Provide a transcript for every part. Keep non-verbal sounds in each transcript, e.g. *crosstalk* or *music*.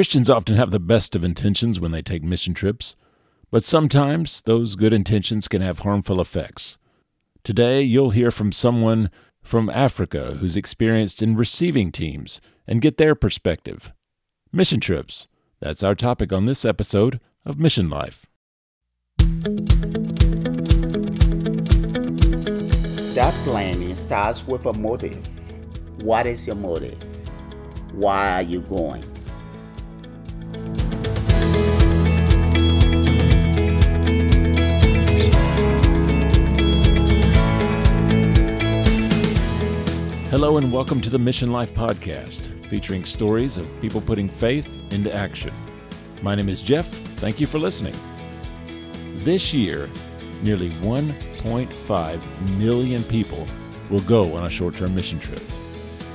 Christians often have the best of intentions when they take mission trips, but sometimes those good intentions can have harmful effects. Today, you'll hear from someone from Africa who's experienced in receiving teams and get their perspective. Mission trips. That's our topic on this episode of Mission Life. That planning starts with a motive. What is your motive? Why are you going? Hello, and welcome to the Mission Life Podcast, featuring stories of people putting faith into action. My name is Jeff. Thank you for listening. This year, nearly 1.5 million people will go on a short term mission trip.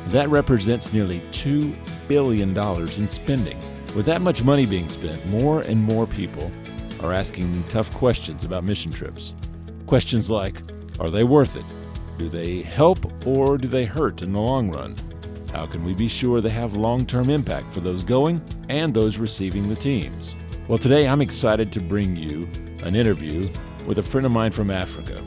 That represents nearly $2 billion in spending. With that much money being spent, more and more people are asking tough questions about mission trips. Questions like Are they worth it? Do they help or do they hurt in the long run? How can we be sure they have long term impact for those going and those receiving the teams? Well, today I'm excited to bring you an interview with a friend of mine from Africa.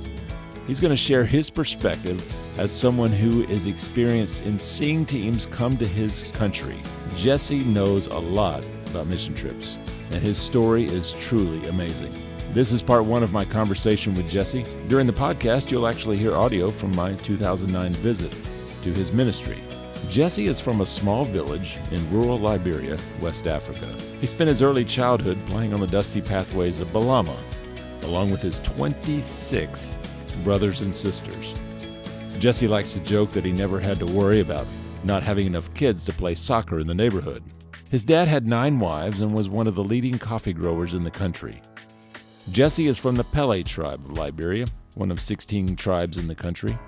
He's going to share his perspective as someone who is experienced in seeing teams come to his country. Jesse knows a lot about mission trips, and his story is truly amazing. This is part one of my conversation with Jesse. During the podcast, you'll actually hear audio from my 2009 visit to his ministry. Jesse is from a small village in rural Liberia, West Africa. He spent his early childhood playing on the dusty pathways of Balama, along with his 26 brothers and sisters. Jesse likes to joke that he never had to worry about not having enough kids to play soccer in the neighborhood. His dad had nine wives and was one of the leading coffee growers in the country. Jesse is from the Kpelle tribe of Liberia, one of 16 tribes in the country.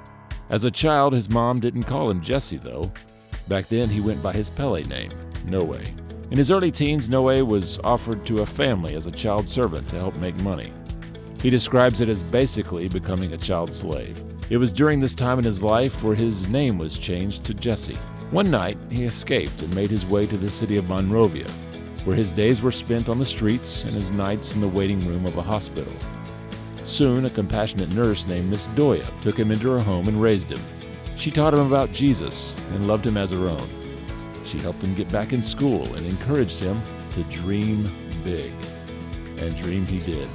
As a child, his mom didn't call him Jesse, though. Back then, he went by his Kpelle name, Noe. In his early teens, Noe was offered to a family as a child servant to help make money. He describes it as basically becoming a child slave. It was during this time in his life where his name was changed to Jesse. One night, he escaped and made his way to the city of Monrovia, where his days were spent on the streets and his nights in the waiting room of a hospital. Soon, a compassionate nurse named Miss Doya took him into her home and raised him. She taught him about Jesus and loved him as her own. She helped him get back in school and encouraged him to dream big. And dream he did.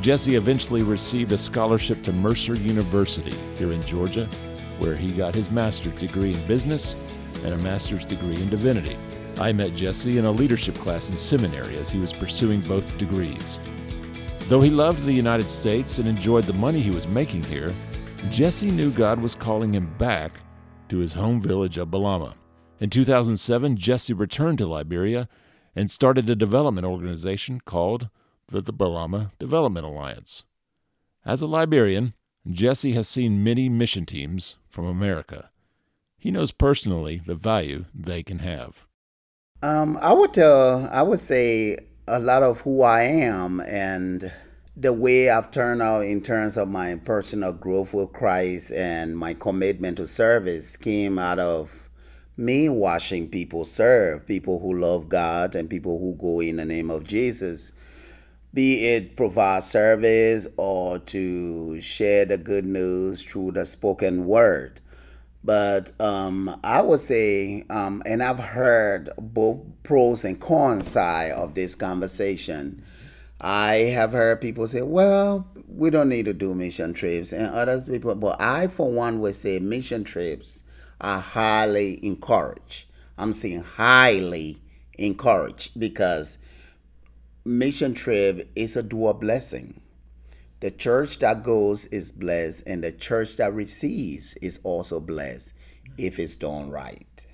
Jesse eventually received a scholarship to Mercer University here in Georgia, where he got his master's degree in business and a master's degree in divinity. I met Jesse in a leadership class in seminary as he was pursuing both degrees. Though he loved the United States and enjoyed the money he was making here, Jesse knew God was calling him back to his home village of Balama. In 2007, Jesse returned to Liberia and started a development organization called the, the Balama Development Alliance. As a Liberian, Jesse has seen many mission teams from America. He knows personally the value they can have. Um, I would uh, I would say a lot of who I am and the way I've turned out in terms of my personal growth with Christ and my commitment to service came out of me watching people serve, people who love God and people who go in the name of Jesus, be it provide service or to share the good news through the spoken word. But um, I would say, um, and I've heard both pros and cons side of this conversation. I have heard people say, well, we don't need to do mission trips, and others people, but I, for one, would say mission trips are highly encouraged. I'm saying highly encouraged because mission trip is a dual blessing. The church that goes is blessed, and the church that receives is also blessed if it's done right.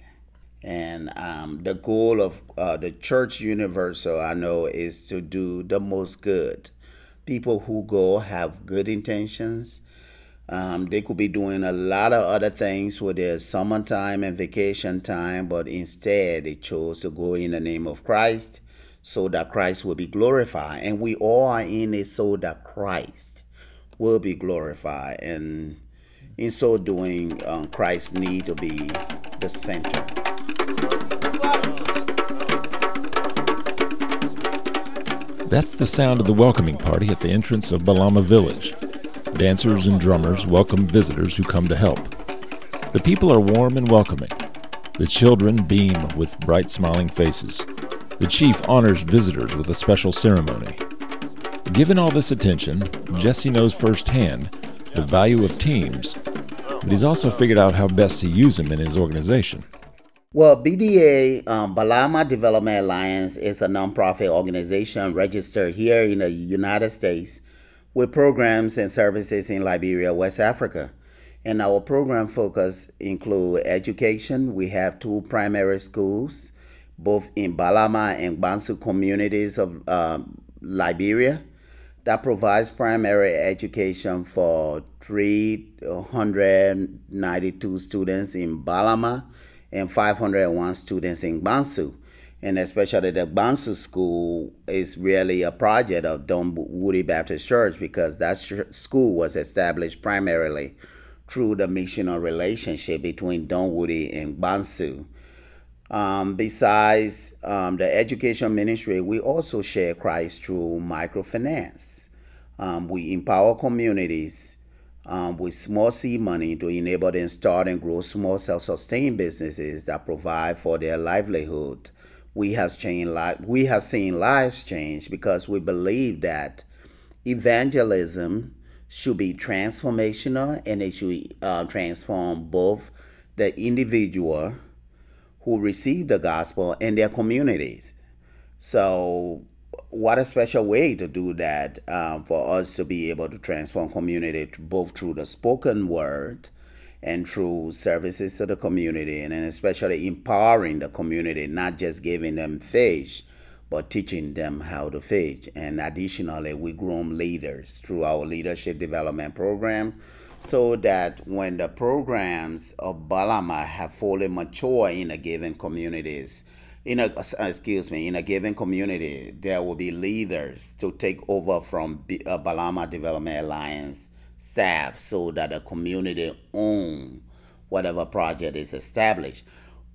And um, the goal of uh, the church universal, I know, is to do the most good. People who go have good intentions. Um, they could be doing a lot of other things with their summertime and vacation time, but instead they chose to go in the name of Christ so that Christ will be glorified. And we all are in it so that Christ will be glorified. And in so doing, um, Christ need to be the center. That's the sound of the welcoming party at the entrance of Balama Village. Dancers and drummers welcome visitors who come to help. The people are warm and welcoming. The children beam with bright smiling faces. The chief honors visitors with a special ceremony. Given all this attention, Jesse knows firsthand the value of teams, but he's also figured out how best to use them in his organization. Well, BDA, um, Balama Development Alliance, is a nonprofit organization registered here in the United States with programs and services in Liberia, West Africa. And our program focus include education. We have two primary schools, both in Balama and Bansu communities of uh, Liberia, that provides primary education for 392 students in Balama and 501 students in Bansu. And especially the Bansu school is really a project of Dunwoody Baptist Church because that school was established primarily through the missional relationship between Dunwoody and Bansu. Um, besides um, the education ministry, we also share Christ through microfinance. Um, we empower communities um, with small seed money to enable them start and grow small self-sustained businesses that provide for their livelihood. We have changed li- we have seen lives change because we believe that evangelism should be transformational and it should uh, transform both the individual who receive the gospel in their communities. So what a special way to do that um, for us to be able to transform community both through the spoken word and through services to the community and especially empowering the community not just giving them fish but teaching them how to fish and additionally we groom leaders through our leadership development program so that when the programs of balama have fully matured in a given communities in a uh, excuse me in a given community there will be leaders to take over from B, uh, Balama Development Alliance staff so that the community own whatever project is established.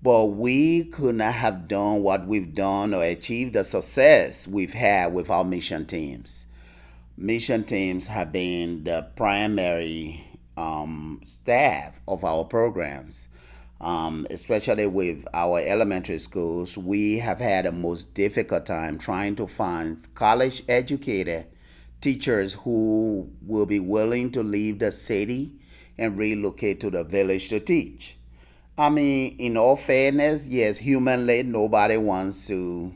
But we could not have done what we've done or achieved the success we've had with our mission teams. Mission teams have been the primary um, staff of our programs um, especially with our elementary schools, we have had a most difficult time trying to find college educated teachers who will be willing to leave the city and relocate to the village to teach. I mean, in all fairness, yes, humanly, nobody wants to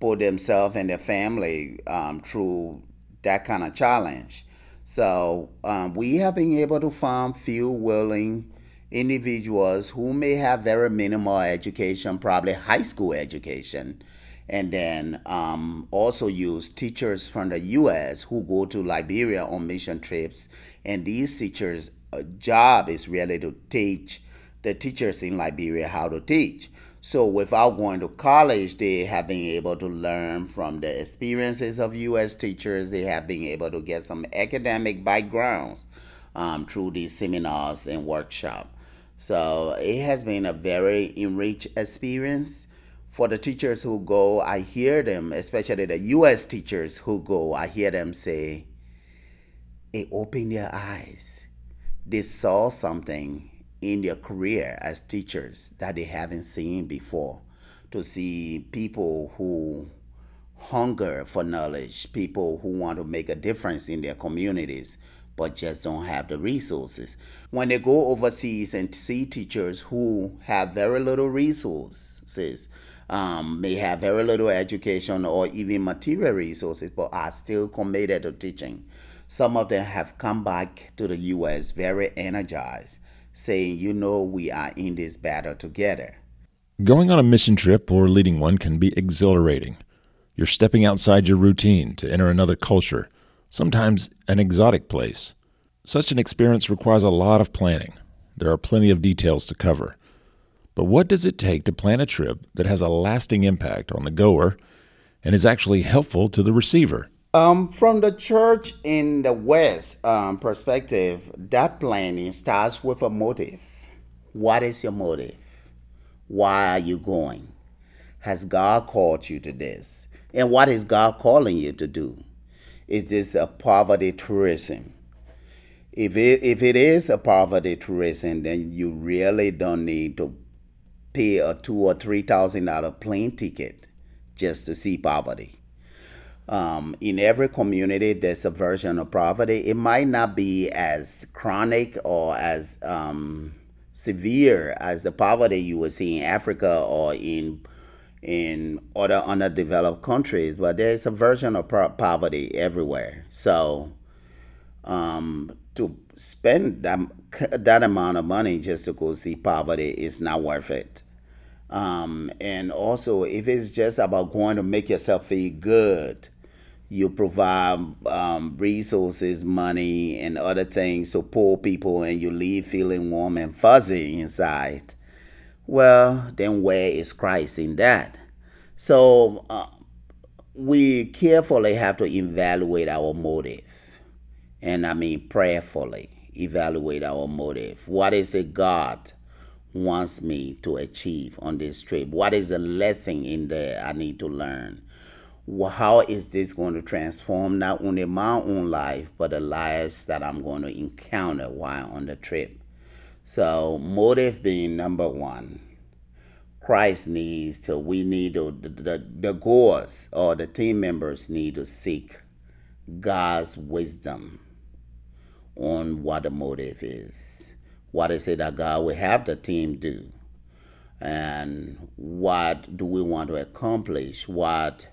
put themselves and their family um, through that kind of challenge. So um, we have been able to find few willing individuals who may have very minimal education, probably high school education, and then um, also use teachers from the U.S. who go to Liberia on mission trips. And these teachers' uh, job is really to teach the teachers in Liberia how to teach. So without going to college, they have been able to learn from the experiences of U.S. teachers. They have been able to get some academic backgrounds um, through these seminars and workshops. So it has been a very enriched experience for the teachers who go. I hear them, especially the U.S. teachers who go. I hear them say, "It opened their eyes. They saw something in their career as teachers that they haven't seen before. To see people who hunger for knowledge, people who want to make a difference in their communities, but just don't have the resources. When they go overseas and see teachers who have very little resources, um, may have very little education or even material resources, but are still committed to teaching. Some of them have come back to the U.S. very energized, saying, you know, we are in this battle together. Going on a mission trip or leading one can be exhilarating. You're stepping outside your routine to enter another culture sometimes an exotic place. Such an experience requires a lot of planning. There are plenty of details to cover. But what does it take to plan a trip that has a lasting impact on the goer and is actually helpful to the receiver? Um, from the church in the West um, perspective, that planning starts with a motive. What is your motive? Why are you going? Has God called you to this? And what is God calling you to do? Is this a poverty tourism? If it if it is a poverty tourism, then you really don't need to pay a two or three thousand dollar plane ticket just to see poverty. Um, in every community, there's a version of poverty. It might not be as chronic or as um, severe as the poverty you would see in Africa or in in other underdeveloped countries, but there's a version of poverty everywhere. So, um, to spend that, that amount of money just to go see poverty is not worth it. Um, and also, if it's just about going to make yourself feel good, you provide um, resources, money, and other things to poor people, and you leave feeling warm and fuzzy inside. Well, then where is Christ in that? So uh, we carefully have to evaluate our motive. And I mean prayerfully evaluate our motive. What is it God wants me to achieve on this trip? What is the lesson in there I need to learn? How is this going to transform not only my own life, but the lives that I'm going to encounter while on the trip? So, motive being number one. Christ needs to, we need to, the, the, the goers or the team members need to seek God's wisdom on what the motive is. What is it that God will have the team do? And what do we want to accomplish? What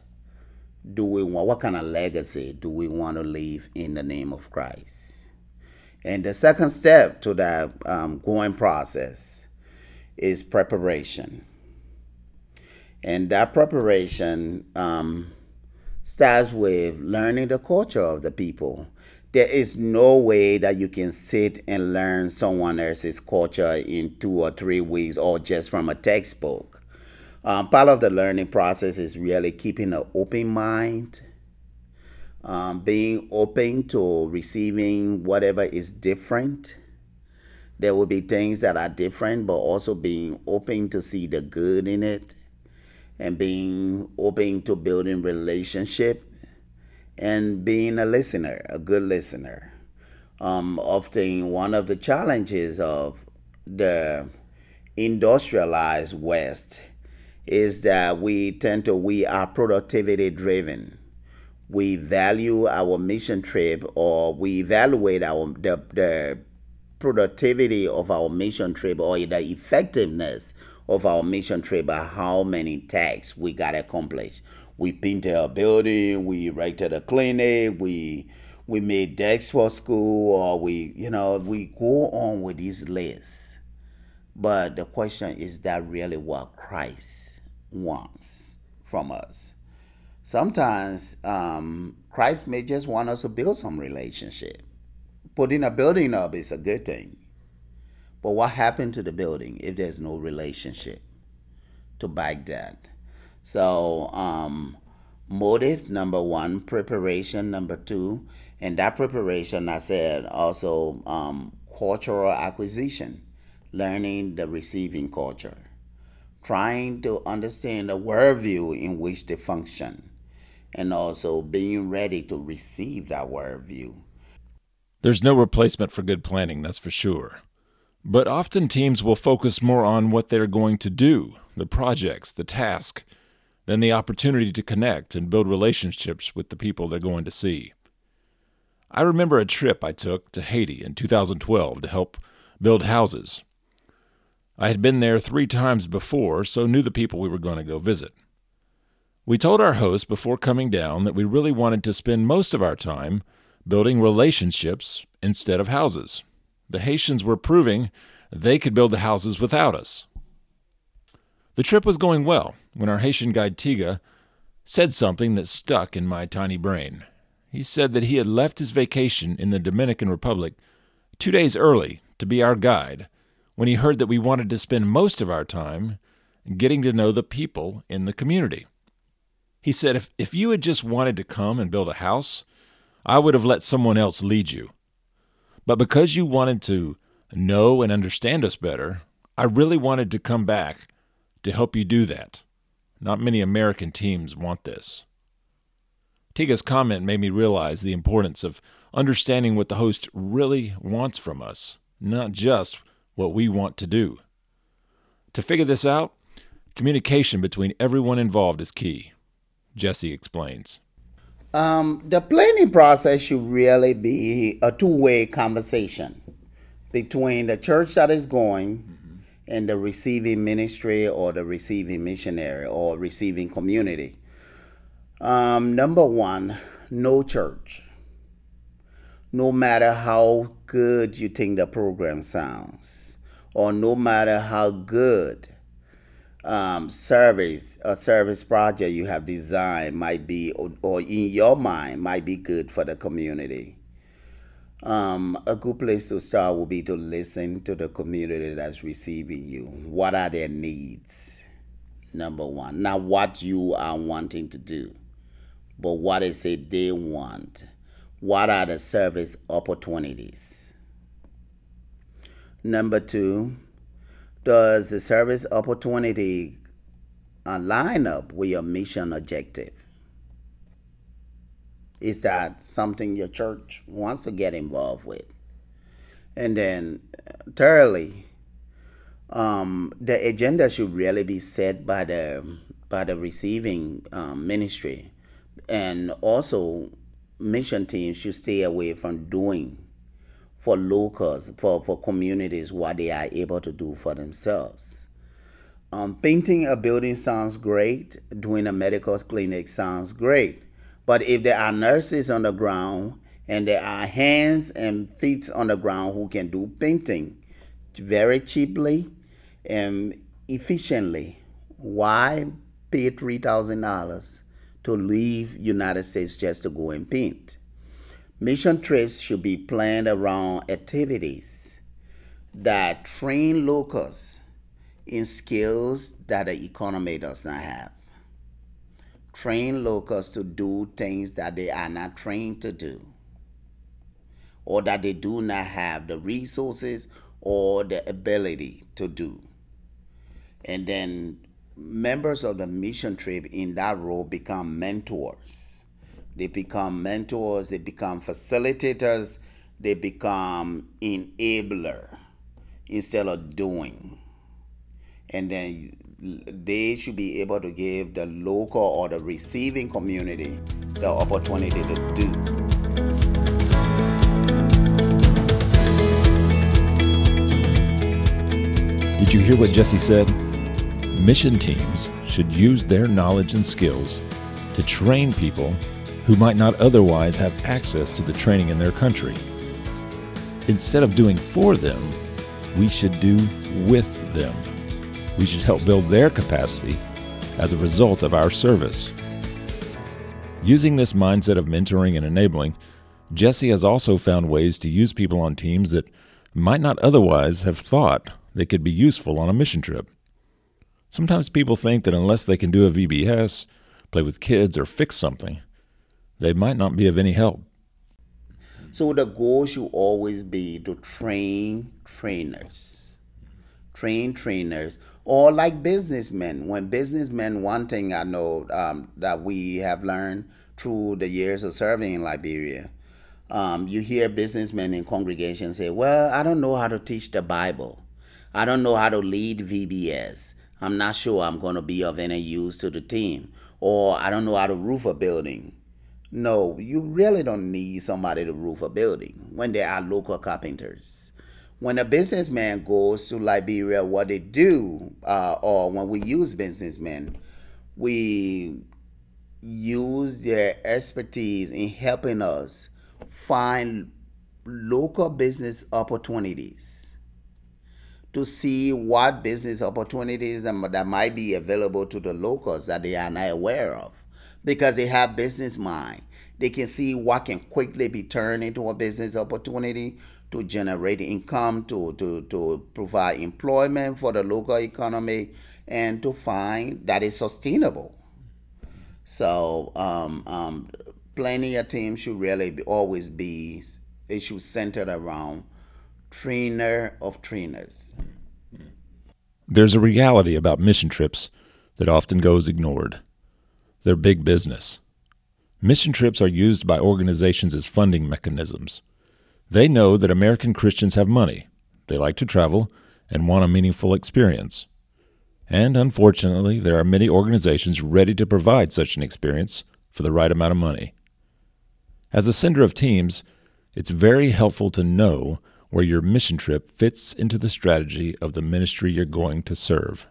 do we want? What kind of legacy do we want to leave in the name of Christ? And the second step to that um, going process is preparation. And that preparation um, starts with learning the culture of the people. There is no way that you can sit and learn someone else's culture in two or three weeks or just from a textbook. Um, part of the learning process is really keeping an open mind, um, being open to receiving whatever is different. There will be things that are different, but also being open to see the good in it and being open to building relationship and being a listener, a good listener. Um, often one of the challenges of the industrialized West is that we tend to we are productivity driven. We value our mission trip or we evaluate our the, the productivity of our mission trip or the effectiveness of our mission trip by how many tasks we got accomplished. We painted a building, we erected a clinic, we we made decks for school, or we, you know, we go on with these lists. But the question is that really what Christ wants from us? Sometimes um, Christ may just want us to build some relationship. Putting a building up is a good thing. But what happened to the building if there's no relationship to back that? So, um, motive number one, preparation number two, and that preparation, I said, also um, cultural acquisition, learning the receiving culture, trying to understand the worldview in which they function, and also being ready to receive that worldview. There's no replacement for good planning, that's for sure. But often teams will focus more on what they're going to do, the projects, the task, than the opportunity to connect and build relationships with the people they're going to see. I remember a trip I took to Haiti in 2012 to help build houses. I had been there three times before, so knew the people we were going to go visit. We told our host before coming down that we really wanted to spend most of our time building relationships instead of houses the Haitians were proving they could build the houses without us. The trip was going well when our Haitian guide Tiga said something that stuck in my tiny brain. He said that he had left his vacation in the Dominican Republic two days early to be our guide when he heard that we wanted to spend most of our time getting to know the people in the community. He said, if, if you had just wanted to come and build a house, I would have let someone else lead you. But because you wanted to know and understand us better, I really wanted to come back to help you do that. Not many American teams want this. Tiga's comment made me realize the importance of understanding what the host really wants from us, not just what we want to do. To figure this out, communication between everyone involved is key. Jesse explains. Um, the planning process should really be a two way conversation between the church that is going mm-hmm. and the receiving ministry or the receiving missionary or receiving community. Um, number one, no church. No matter how good you think the program sounds, or no matter how good um, service a service project you have designed might be, or, or in your mind, might be good for the community. Um, a good place to start would be to listen to the community that's receiving you. What are their needs? Number one. Not what you are wanting to do but what is it they want? What are the service opportunities? Number two, does the service opportunity line up with your mission objective? Is that something your church wants to get involved with? And then, thirdly, um, the agenda should really be set by the by the receiving um, ministry and also mission teams should stay away from doing for locals, for, for communities, what they are able to do for themselves. Um, painting a building sounds great, doing a medical clinic sounds great. But if there are nurses on the ground and there are hands and feet on the ground who can do painting very cheaply and efficiently, why pay $3,000 to leave United States just to go and paint. Mission trips should be planned around activities that train locals in skills that the economy does not have. Train locals to do things that they are not trained to do, or that they do not have the resources or the ability to do. And then members of the mission trip in that role become mentors. They become mentors, they become facilitators, they become enabler instead of doing. And then they should be able to give the local or the receiving community the opportunity to do. Did you hear what Jesse said? mission teams should use their knowledge and skills to train people who might not otherwise have access to the training in their country. Instead of doing for them, we should do with them. We should help build their capacity as a result of our service. Using this mindset of mentoring and enabling, Jesse has also found ways to use people on teams that might not otherwise have thought they could be useful on a mission trip. Sometimes people think that unless they can do a VBS, play with kids, or fix something, they might not be of any help. So the goal should always be to train trainers. Train trainers. Or like businessmen. When businessmen, one thing I know um, that we have learned through the years of serving in Liberia, um, you hear businessmen in congregations say, Well, I don't know how to teach the Bible. I don't know how to lead VBS. I'm not sure I'm going to be of any use to the team, or I don't know how to roof a building. No, you really don't need somebody to roof a building when there are local carpenters. When a businessman goes to Liberia, what they do, uh, or when we use businessmen, we use their expertise in helping us find local business opportunities to see what business opportunities that might be available to the locals that they are not aware of because they have business mind they can see what can quickly be turned into a business opportunity to generate income to, to, to provide employment for the local economy and to find that is sustainable so um, um, planning a team should really be, always be issues centered around trainer of trainers. There's a reality about mission trips that often goes ignored. They're big business. Mission trips are used by organizations as funding mechanisms. They know that American Christians have money, they like to travel, and want a meaningful experience. And unfortunately, there are many organizations ready to provide such an experience for the right amount of money. As a sender of teams, it's very helpful to know where your mission trip fits into the strategy of the ministry you're going to serve.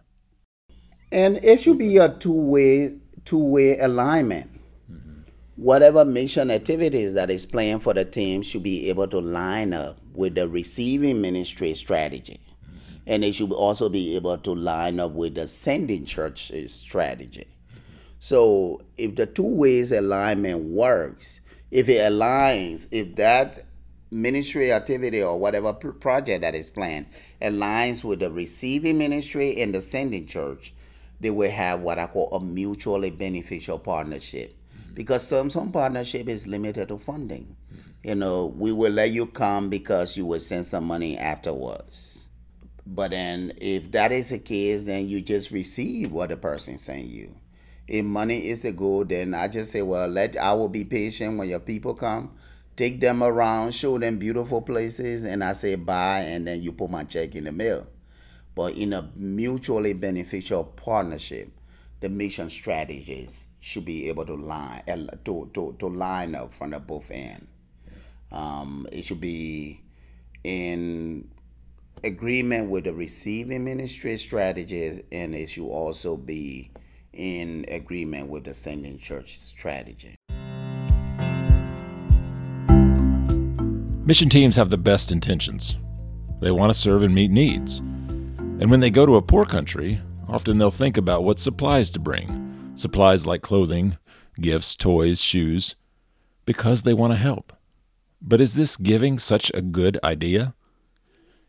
And it should be a two-way two-way alignment. Mm-hmm. Whatever mission activities that is planned for the team should be able to line up with the receiving ministry strategy. Mm-hmm. And they should also be able to line up with the sending church strategy. So if the two ways alignment works, if it aligns, if that ministry activity or whatever project that is planned aligns with the receiving ministry and the sending church, they will have what I call a mutually beneficial partnership. Mm-hmm. Because some some partnership is limited to funding. Mm-hmm. You know, we will let you come because you will send some money afterwards. But then if that is the case, then you just receive what the person sent you. If money is the goal, then I just say, well, let I will be patient when your people come take them around, show them beautiful places, and I say bye, and then you put my check in the mail. But in a mutually beneficial partnership, the mission strategies should be able to line to, to, to line up from the both end. Um, it should be in agreement with the receiving ministry strategies, and it should also be in agreement with the sending church strategy. Mission teams have the best intentions. They want to serve and meet needs. And when they go to a poor country, often they'll think about what supplies to bring supplies like clothing, gifts, toys, shoes because they want to help. But is this giving such a good idea?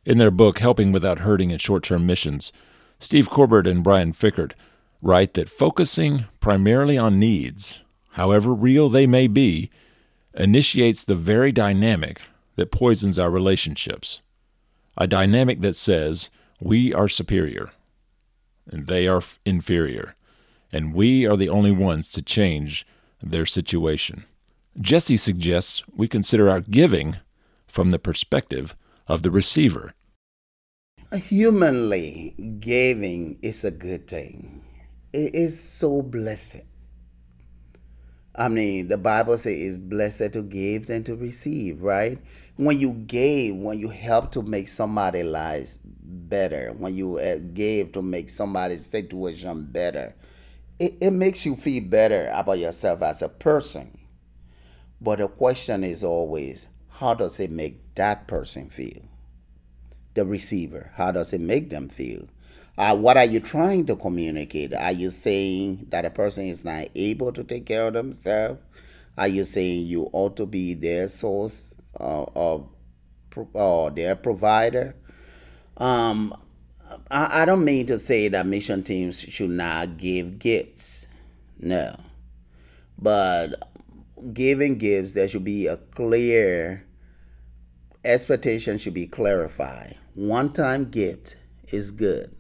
In their book, Helping Without Hurting in Short Term Missions, Steve Corbett and Brian Fikkert write that focusing primarily on needs, however real they may be, initiates the very dynamic that poisons our relationships. A dynamic that says we are superior and they are inferior, and we are the only ones to change their situation. Jesse suggests we consider our giving from the perspective of the receiver. Humanly, giving is a good thing. It is so blessed. I mean, the Bible says it's blessed to give than to receive, right? When you gave, when you help to make somebody's lives better, when you uh, gave to make somebody's situation better, it, it makes you feel better about yourself as a person. But the question is always, how does it make that person feel? The receiver, how does it make them feel? Uh, what are you trying to communicate? Are you saying that a person is not able to take care of themselves? Are you saying you ought to be their source of or their provider? Um, I, I don't mean to say that mission teams should not give gifts. No. But giving gifts, there should be a clear expectation should be clarified. One time gift is good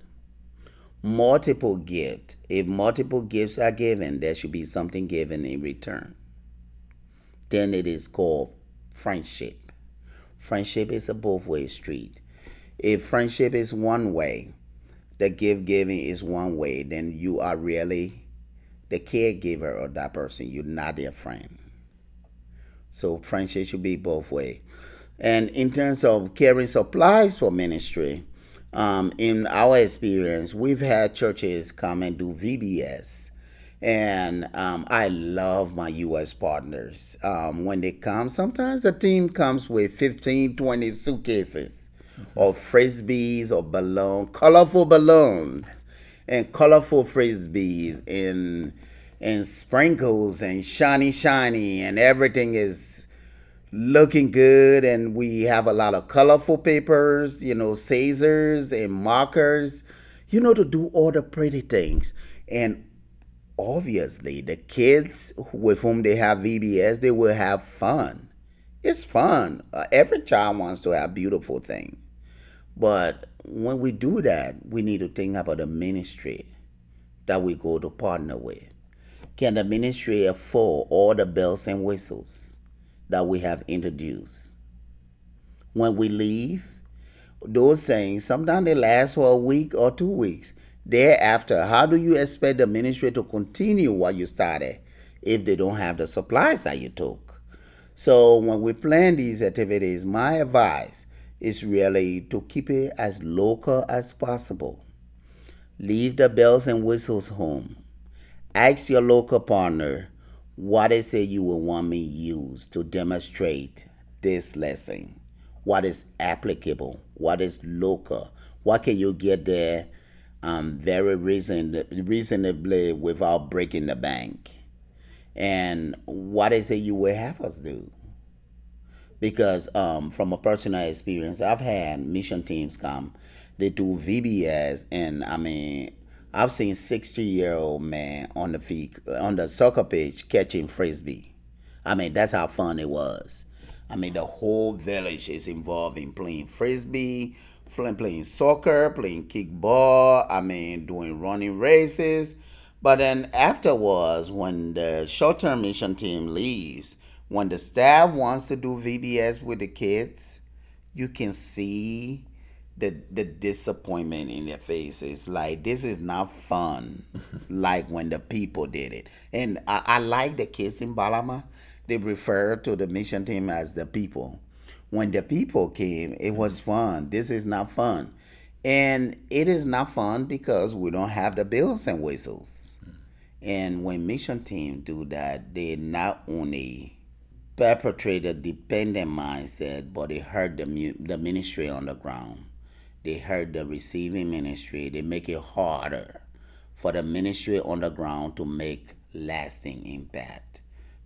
multiple gift. If multiple gifts are given, there should be something given in return. Then it is called friendship. Friendship is a both way street. If friendship is one way, the gift giving is one way, then you are really the caregiver of that person. You're not their friend. So friendship should be both way. And in terms of carrying supplies for ministry, um, in our experience, we've had churches come and do VBS. And um, I love my U.S. partners. Um, when they come, sometimes a team comes with 15, 20 suitcases mm-hmm. or frisbees or balloon, colorful balloons and colorful frisbees and, and sprinkles and shiny, shiny, and everything is looking good and we have a lot of colorful papers you know scissors and markers you know to do all the pretty things and obviously the kids with whom they have vbs they will have fun it's fun uh, every child wants to have beautiful things but when we do that we need to think about the ministry that we go to partner with can the ministry afford all the bells and whistles that we have introduced? When we leave, those things sometimes they last for a week or two weeks. Thereafter, how do you expect the ministry to continue what you started if they don't have the supplies that you took? So when we plan these activities, my advice is really to keep it as local as possible. Leave the bells and whistles home. Ask your local partner what is it you will want me use to demonstrate this lesson. What is applicable? What is local? What can you get there um, very reason, reasonably without breaking the bank? And what is it you will have us do? because um, from a personal experience, I've had mission teams come. They do VBS, and I mean, I've seen sixty year old man on the feet on the soccer pitch catching frisbee. I mean, that's how fun it was. I mean, the whole village is involved in playing frisbee, playing soccer, playing kickball. I mean, doing running races. But then afterwards, when the short term mission team leaves, when the staff wants to do VBS with the kids, you can see the the disappointment in their faces. Like this is not fun, *laughs* like when the people did it. And I, I like the kids in Balama. They refer to the mission team as the people. When the people came, it was fun. This is not fun. And it is not fun because we don't have the bells and whistles. Hmm. And when mission team do that, they not only perpetrate a dependent mindset, but they hurt the, the ministry on the ground. They hurt the receiving ministry. They make it harder for the ministry on the ground to make lasting impact.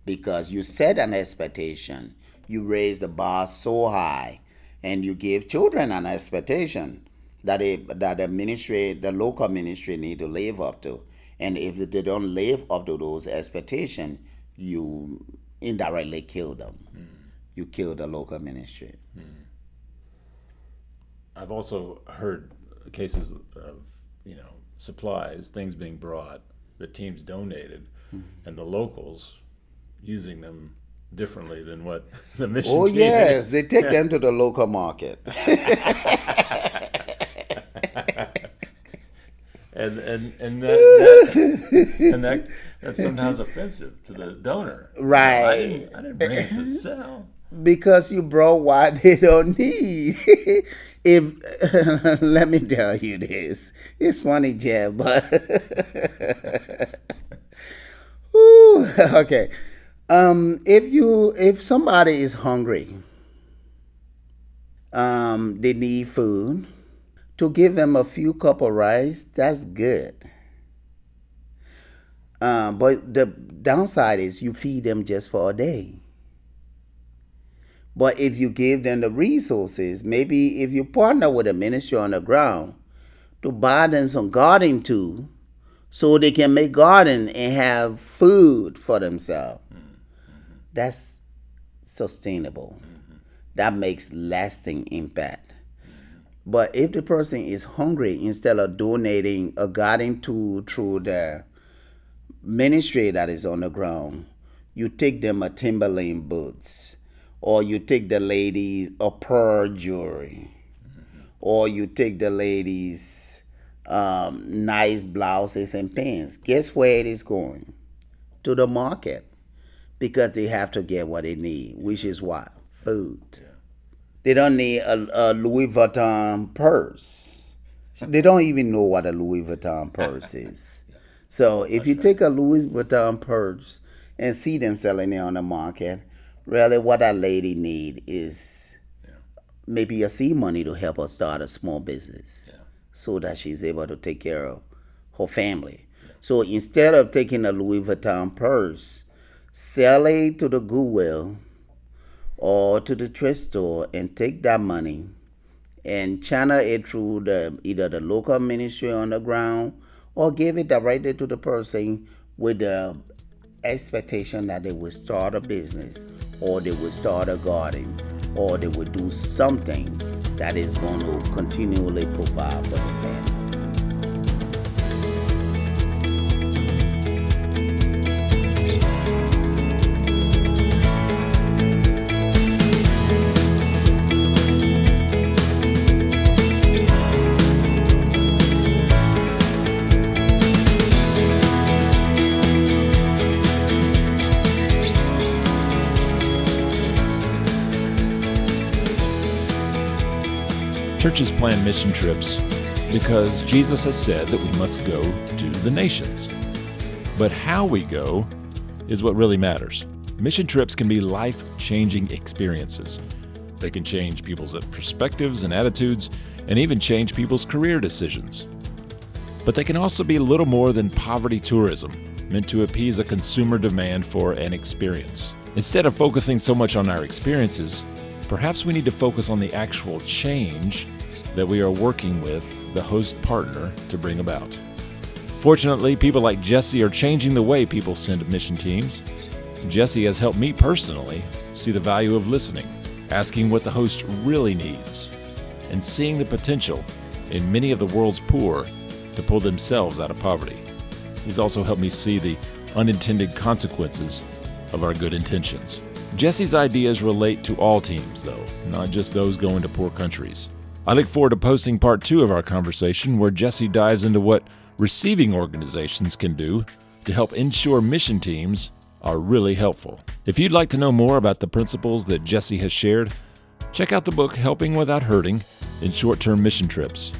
Because you set an expectation, you raise the bar so high, and you give children an expectation that a, that the ministry, the local ministry, need to live up to. And if they don't live up to those expectations, you indirectly kill them. Mm. You kill the local ministry. Mm. I've also heard cases of you know supplies, things being brought the teams donated, mm. and the locals using them differently than what *laughs* the mission. Oh yes, they take them to the local market. *laughs* and and and that, that and that that's sometimes offensive to the donor. Right. I, didn't, I didn't bring it to sell. Because you brought what they don't need. *laughs* if let me tell you this, it's funny, Jeb, but okay. Um, if you if somebody is hungry, um, they need food to give them a few cup of rice, that's good. Um, but the downside is you feed them just for a day. But if you give them the resources, maybe if you partner with a ministry on the ground to buy them some gardening tools so they can make garden and have food for themselves. That's sustainable. Mm-hmm. That makes lasting impact. But if the person is hungry, instead of donating a garden tool through the ministry that is on the ground, you take them a Timberland boots, or you take the ladies a pearl jewelry, mm-hmm. or you take the ladies um, nice blouses and pants. Guess where it is going? To the market, because they have to get what they need, which is what food. They don't need a, a Louis Vuitton purse. They don't even know what a Louis Vuitton purse is. So if you take a Louis Vuitton purse and see them selling it on the market, really what a lady need is maybe a seed money to help her start a small business yeah. so that she's able to take care of her family. So instead of taking a Louis Vuitton purse, sell it to the Goodwill or to the thrift store and take that money and channel it through the either the local ministry on the ground or give it directly to the person with the expectation that they will start a business or they will start a garden or they will do something that is going to continually provide for the family. Churches plan mission trips because Jesus has said that we must go to the nations. But how we go is what really matters. Mission trips can be life changing experiences. They can change people's perspectives and attitudes, and even change people's career decisions. But they can also be little more than poverty tourism, meant to appease a consumer demand for an experience. Instead of focusing so much on our experiences, perhaps we need to focus on the actual change that we are working with the host partner to bring about. Fortunately, people like Jesse are changing the way people send mission teams. Jesse has helped me personally see the value of listening, asking what the host really needs, and seeing the potential in many of the world's poor to pull themselves out of poverty. He's also helped me see the unintended consequences of our good intentions. Jesse's ideas relate to all teams, though, not just those going to poor countries. I look forward to posting part two of our conversation where Jesse dives into what receiving organizations can do to help ensure mission teams are really helpful. If you'd like to know more about the principles that Jesse has shared, check out the book Helping Without Hurting in Short Term Mission Trips.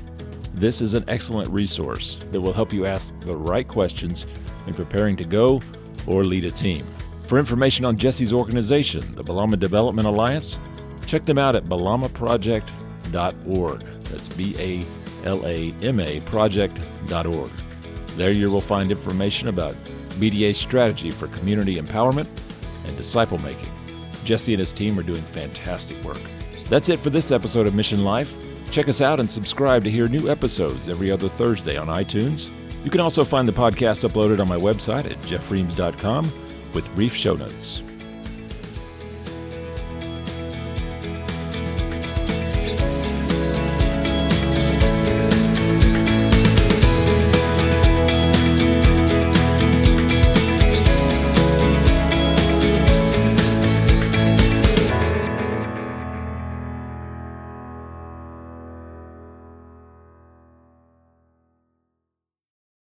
This is an excellent resource that will help you ask the right questions in preparing to go or lead a team. For information on Jesse's organization, the Balama Development Alliance, check them out at balamaproject.com balama.org. That's B A L A M A project.org. There you will find information about BDA's strategy for community empowerment and disciple making. Jesse and his team are doing fantastic work. That's it for this episode of Mission Life. Check us out and subscribe to hear new episodes every other Thursday on iTunes. You can also find the podcast uploaded on my website at jeffreams.com with brief show notes.